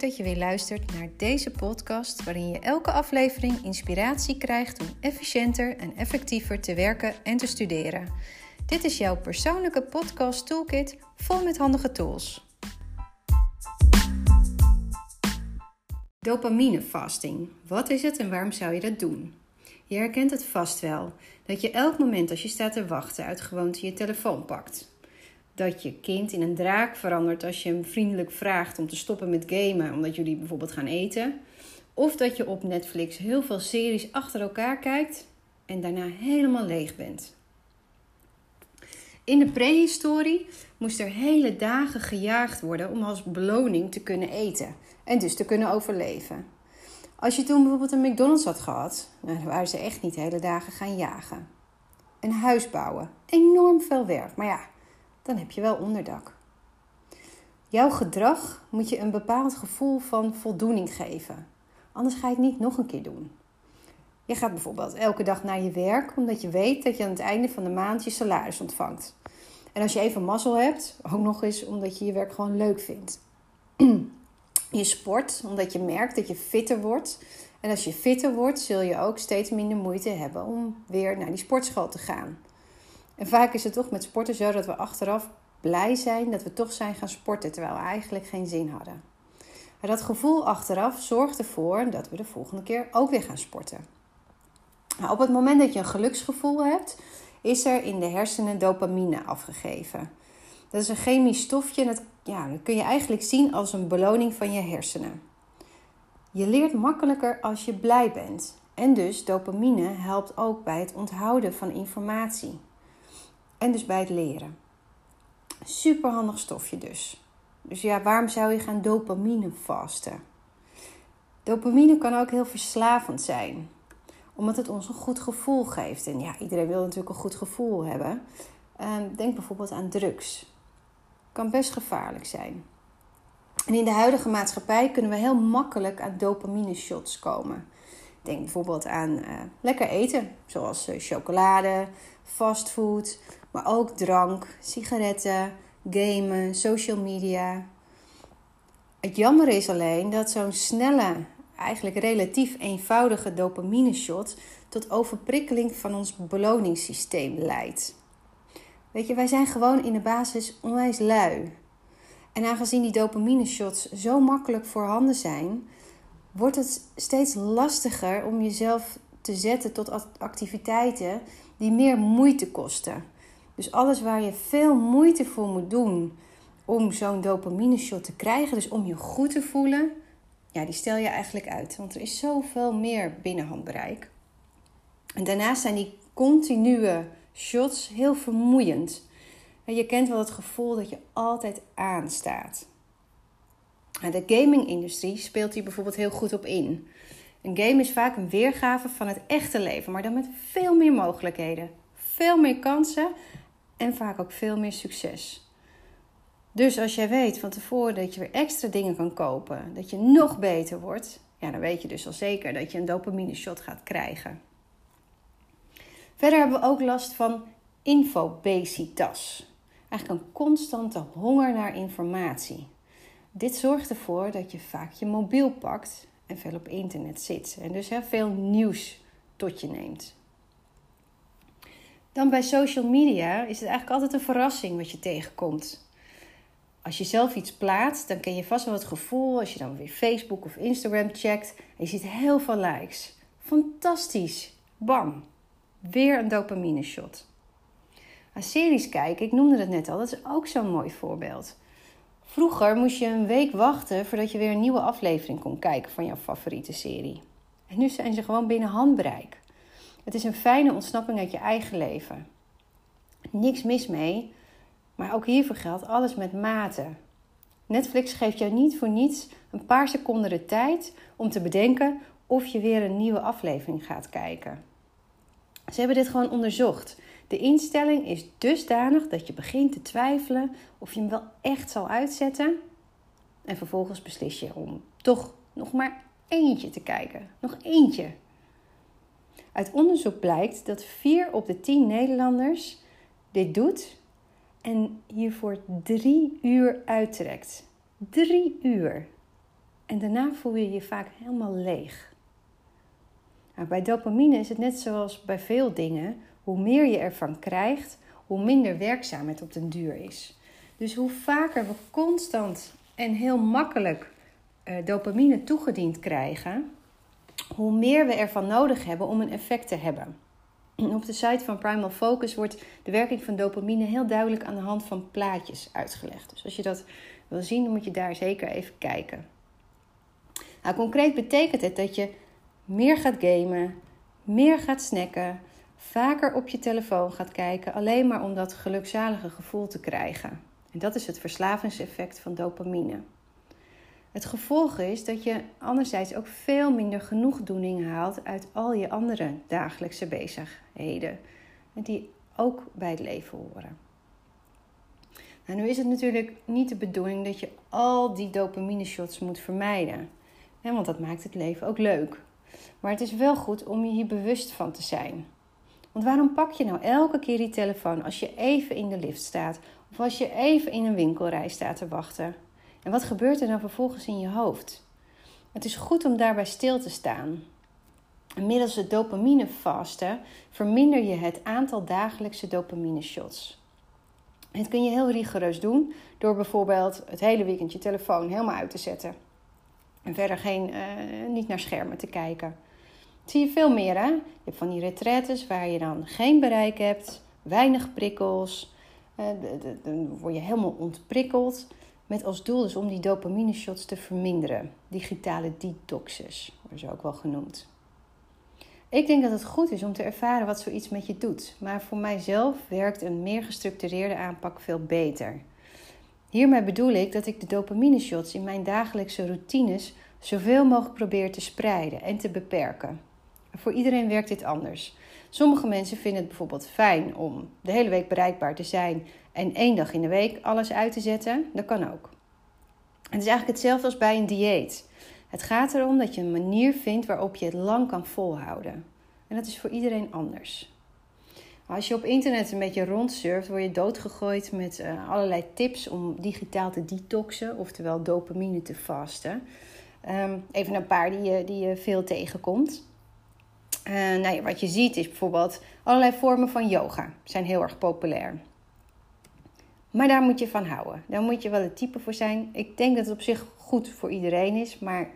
dat je weer luistert naar deze podcast, waarin je elke aflevering inspiratie krijgt om efficiënter en effectiever te werken en te studeren. Dit is jouw persoonlijke podcast toolkit vol met handige tools. Dopamine fasting. Wat is het en waarom zou je dat doen? Je herkent het vast wel, dat je elk moment als je staat te wachten uit gewoonte je telefoon pakt dat je kind in een draak verandert als je hem vriendelijk vraagt om te stoppen met gamen omdat jullie bijvoorbeeld gaan eten. Of dat je op Netflix heel veel series achter elkaar kijkt en daarna helemaal leeg bent. In de prehistorie moest er hele dagen gejaagd worden om als beloning te kunnen eten en dus te kunnen overleven. Als je toen bijvoorbeeld een McDonald's had gehad, nou, dan waren ze echt niet hele dagen gaan jagen. Een huis bouwen, enorm veel werk, maar ja, dan heb je wel onderdak. Jouw gedrag moet je een bepaald gevoel van voldoening geven. Anders ga je het niet nog een keer doen. Je gaat bijvoorbeeld elke dag naar je werk omdat je weet dat je aan het einde van de maand je salaris ontvangt. En als je even mazzel hebt, ook nog eens omdat je je werk gewoon leuk vindt. Je sport omdat je merkt dat je fitter wordt. En als je fitter wordt, zul je ook steeds minder moeite hebben om weer naar die sportschool te gaan. En vaak is het toch met sporten zo dat we achteraf blij zijn dat we toch zijn gaan sporten, terwijl we eigenlijk geen zin hadden. Maar dat gevoel achteraf zorgt ervoor dat we de volgende keer ook weer gaan sporten. Nou, op het moment dat je een geluksgevoel hebt, is er in de hersenen dopamine afgegeven. Dat is een chemisch stofje en dat, ja, dat kun je eigenlijk zien als een beloning van je hersenen. Je leert makkelijker als je blij bent. En dus dopamine helpt ook bij het onthouden van informatie. En dus bij het leren. Super handig stofje dus. Dus ja, waarom zou je gaan dopamine vasten? Dopamine kan ook heel verslavend zijn, omdat het ons een goed gevoel geeft. En ja, iedereen wil natuurlijk een goed gevoel hebben. Ehm, denk bijvoorbeeld aan drugs. Kan best gevaarlijk zijn. En in de huidige maatschappij kunnen we heel makkelijk aan dopamine shots komen. Denk bijvoorbeeld aan uh, lekker eten, zoals uh, chocolade, fastfood, maar ook drank, sigaretten, gamen, social media. Het jammer is alleen dat zo'n snelle, eigenlijk relatief eenvoudige dopamine shot tot overprikkeling van ons beloningssysteem leidt. Weet je, wij zijn gewoon in de basis onwijs lui. En aangezien die dopamine shots zo makkelijk voorhanden zijn, wordt het steeds lastiger om jezelf te zetten tot activiteiten die meer moeite kosten. Dus alles waar je veel moeite voor moet doen om zo'n dopamine shot te krijgen, dus om je goed te voelen, ja, die stel je eigenlijk uit. Want er is zoveel meer binnenhandbereik. En daarnaast zijn die continue shots heel vermoeiend. En je kent wel het gevoel dat je altijd aanstaat. De gaming-industrie speelt hier bijvoorbeeld heel goed op in. Een game is vaak een weergave van het echte leven, maar dan met veel meer mogelijkheden, veel meer kansen en vaak ook veel meer succes. Dus als jij weet van tevoren dat je weer extra dingen kan kopen, dat je nog beter wordt, ja, dan weet je dus al zeker dat je een dopamine shot gaat krijgen. Verder hebben we ook last van infobesitas. Eigenlijk een constante honger naar informatie. Dit zorgt ervoor dat je vaak je mobiel pakt en veel op internet zit en dus heel veel nieuws tot je neemt. Dan bij social media is het eigenlijk altijd een verrassing wat je tegenkomt. Als je zelf iets plaatst, dan ken je vast wel het gevoel als je dan weer Facebook of Instagram checkt en je ziet heel veel likes. Fantastisch! Bam! Weer een dopamine shot. Aan series kijken, ik noemde het net al, dat is ook zo'n mooi voorbeeld. Vroeger moest je een week wachten voordat je weer een nieuwe aflevering kon kijken van jouw favoriete serie. En nu zijn ze gewoon binnen handbereik. Het is een fijne ontsnapping uit je eigen leven. Niks mis mee, maar ook hiervoor geldt alles met mate. Netflix geeft jou niet voor niets een paar seconden de tijd om te bedenken of je weer een nieuwe aflevering gaat kijken. Ze hebben dit gewoon onderzocht. De instelling is dusdanig dat je begint te twijfelen of je hem wel echt zal uitzetten. En vervolgens beslis je om toch nog maar eentje te kijken. Nog eentje. Uit onderzoek blijkt dat 4 op de 10 Nederlanders dit doet en hiervoor drie uur uittrekt. Drie uur. En daarna voel je je vaak helemaal leeg. Nou, bij dopamine is het net zoals bij veel dingen. Hoe meer je ervan krijgt, hoe minder werkzaam het op den duur is. Dus hoe vaker we constant en heel makkelijk uh, dopamine toegediend krijgen, hoe meer we ervan nodig hebben om een effect te hebben. Op de site van Primal Focus wordt de werking van dopamine heel duidelijk aan de hand van plaatjes uitgelegd. Dus als je dat wil zien, dan moet je daar zeker even kijken. Nou, concreet betekent het dat je meer gaat gamen, meer gaat snacken, vaker op je telefoon gaat kijken, alleen maar om dat gelukzalige gevoel te krijgen. En dat is het verslavingseffect van dopamine. Het gevolg is dat je anderzijds ook veel minder genoegdoening haalt uit al je andere dagelijkse bezigheden, die ook bij het leven horen. Nou, nu is het natuurlijk niet de bedoeling dat je al die dopamine shots moet vermijden, want dat maakt het leven ook leuk. Maar het is wel goed om je hier bewust van te zijn. Want waarom pak je nou elke keer die telefoon als je even in de lift staat of als je even in een winkelrij staat te wachten? En wat gebeurt er dan vervolgens in je hoofd? Het is goed om daarbij stil te staan. Middels het dopamine vasten verminder je het aantal dagelijkse dopamine shots. Dit kun je heel rigoureus doen door bijvoorbeeld het hele weekend je telefoon helemaal uit te zetten. En verder geen, uh, niet naar schermen te kijken. Zie je veel meer hè. Je hebt van die retretes waar je dan geen bereik hebt, weinig prikkels. Uh, dan word je helemaal ontprikkeld. Met als doel dus om die dopamine shots te verminderen. Digitale detoxes worden ze ook wel genoemd. Ik denk dat het goed is om te ervaren wat zoiets met je doet. Maar voor mijzelf werkt een meer gestructureerde aanpak veel beter. Hiermee bedoel ik dat ik de dopamine shots in mijn dagelijkse routines zoveel mogelijk probeer te spreiden en te beperken. Voor iedereen werkt dit anders. Sommige mensen vinden het bijvoorbeeld fijn om de hele week bereikbaar te zijn en één dag in de week alles uit te zetten. Dat kan ook. Het is eigenlijk hetzelfde als bij een dieet. Het gaat erom dat je een manier vindt waarop je het lang kan volhouden. En dat is voor iedereen anders. Als je op internet een beetje rondsurft, word je doodgegooid met uh, allerlei tips om digitaal te detoxen, oftewel dopamine te vasten. Um, even een paar die je, die je veel tegenkomt. Uh, nou ja, wat je ziet is bijvoorbeeld allerlei vormen van yoga zijn heel erg populair. Maar daar moet je van houden. Daar moet je wel het type voor zijn. Ik denk dat het op zich goed voor iedereen is, maar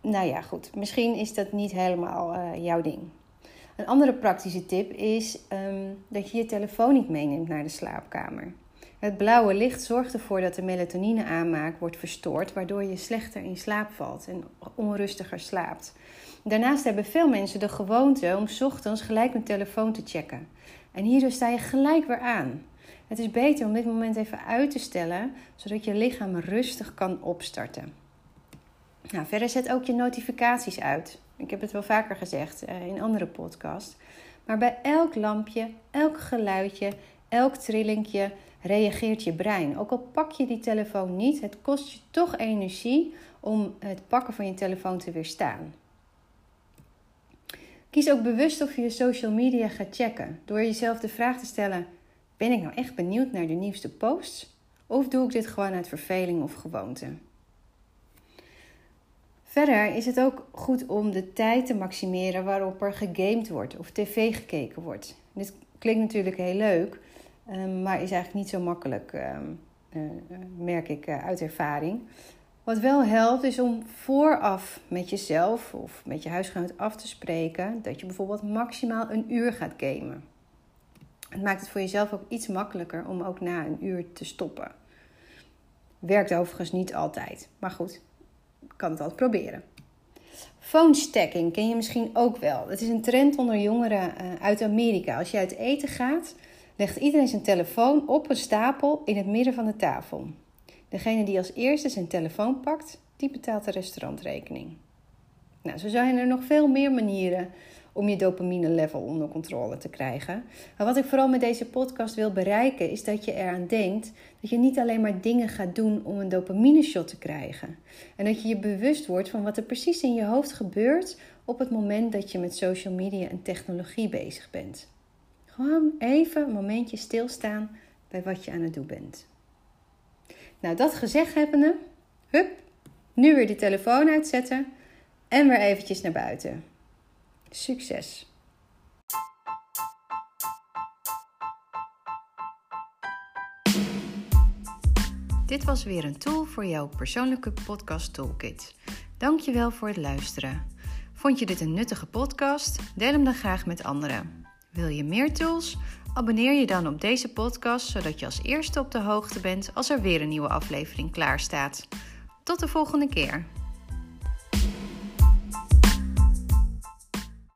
nou ja, goed. Misschien is dat niet helemaal uh, jouw ding. Een andere praktische tip is um, dat je je telefoon niet meeneemt naar de slaapkamer. Het blauwe licht zorgt ervoor dat de melatonine aanmaak wordt verstoord, waardoor je slechter in slaap valt en onrustiger slaapt. Daarnaast hebben veel mensen de gewoonte om ochtends gelijk hun telefoon te checken. En hierdoor sta je gelijk weer aan. Het is beter om dit moment even uit te stellen, zodat je lichaam rustig kan opstarten. Nou, verder zet ook je notificaties uit. Ik heb het wel vaker gezegd uh, in andere podcasts. Maar bij elk lampje, elk geluidje, elk trillingje reageert je brein. Ook al pak je die telefoon niet, het kost je toch energie om het pakken van je telefoon te weerstaan. Kies ook bewust of je je social media gaat checken. Door jezelf de vraag te stellen: ben ik nou echt benieuwd naar de nieuwste posts? Of doe ik dit gewoon uit verveling of gewoonte? Verder is het ook goed om de tijd te maximeren waarop er gegamed wordt of tv gekeken wordt. Dit klinkt natuurlijk heel leuk, ehm, maar is eigenlijk niet zo makkelijk, ehm, eh, merk ik eh, uit ervaring. Wat wel helpt is om vooraf met jezelf of met je huisgenoot af te spreken dat je bijvoorbeeld maximaal een uur gaat gamen. Het maakt het voor jezelf ook iets makkelijker om ook na een uur te stoppen. Werkt overigens niet altijd, maar goed, kan het altijd proberen. Phone stacking ken je misschien ook wel. Het is een trend onder jongeren eh, uit Amerika. Als je uit eten gaat, legt iedereen zijn telefoon op een stapel in het midden van de tafel. Degene die als eerste zijn telefoon pakt, die betaalt de restaurantrekening. Nou, zo zijn er nog veel meer manieren om je dopamine level onder controle te krijgen. Maar wat ik vooral met deze podcast wil bereiken is dat je eraan denkt dat je niet alleen maar dingen gaat doen om een dopamine shot te krijgen. En dat je je bewust wordt van wat er precies in je hoofd gebeurt op het moment dat je met social media en technologie bezig bent. Gewoon even een momentje stilstaan bij wat je aan het doen bent. Nou, dat gezegd hebbende, hup, Nu weer die telefoon uitzetten en weer eventjes naar buiten. Succes! Dit was weer een tool voor jouw persoonlijke podcast toolkit. Dankjewel voor het luisteren. Vond je dit een nuttige podcast? Deel hem dan graag met anderen. Wil je meer tools? Abonneer je dan op deze podcast zodat je als eerste op de hoogte bent als er weer een nieuwe aflevering klaar staat. Tot de volgende keer.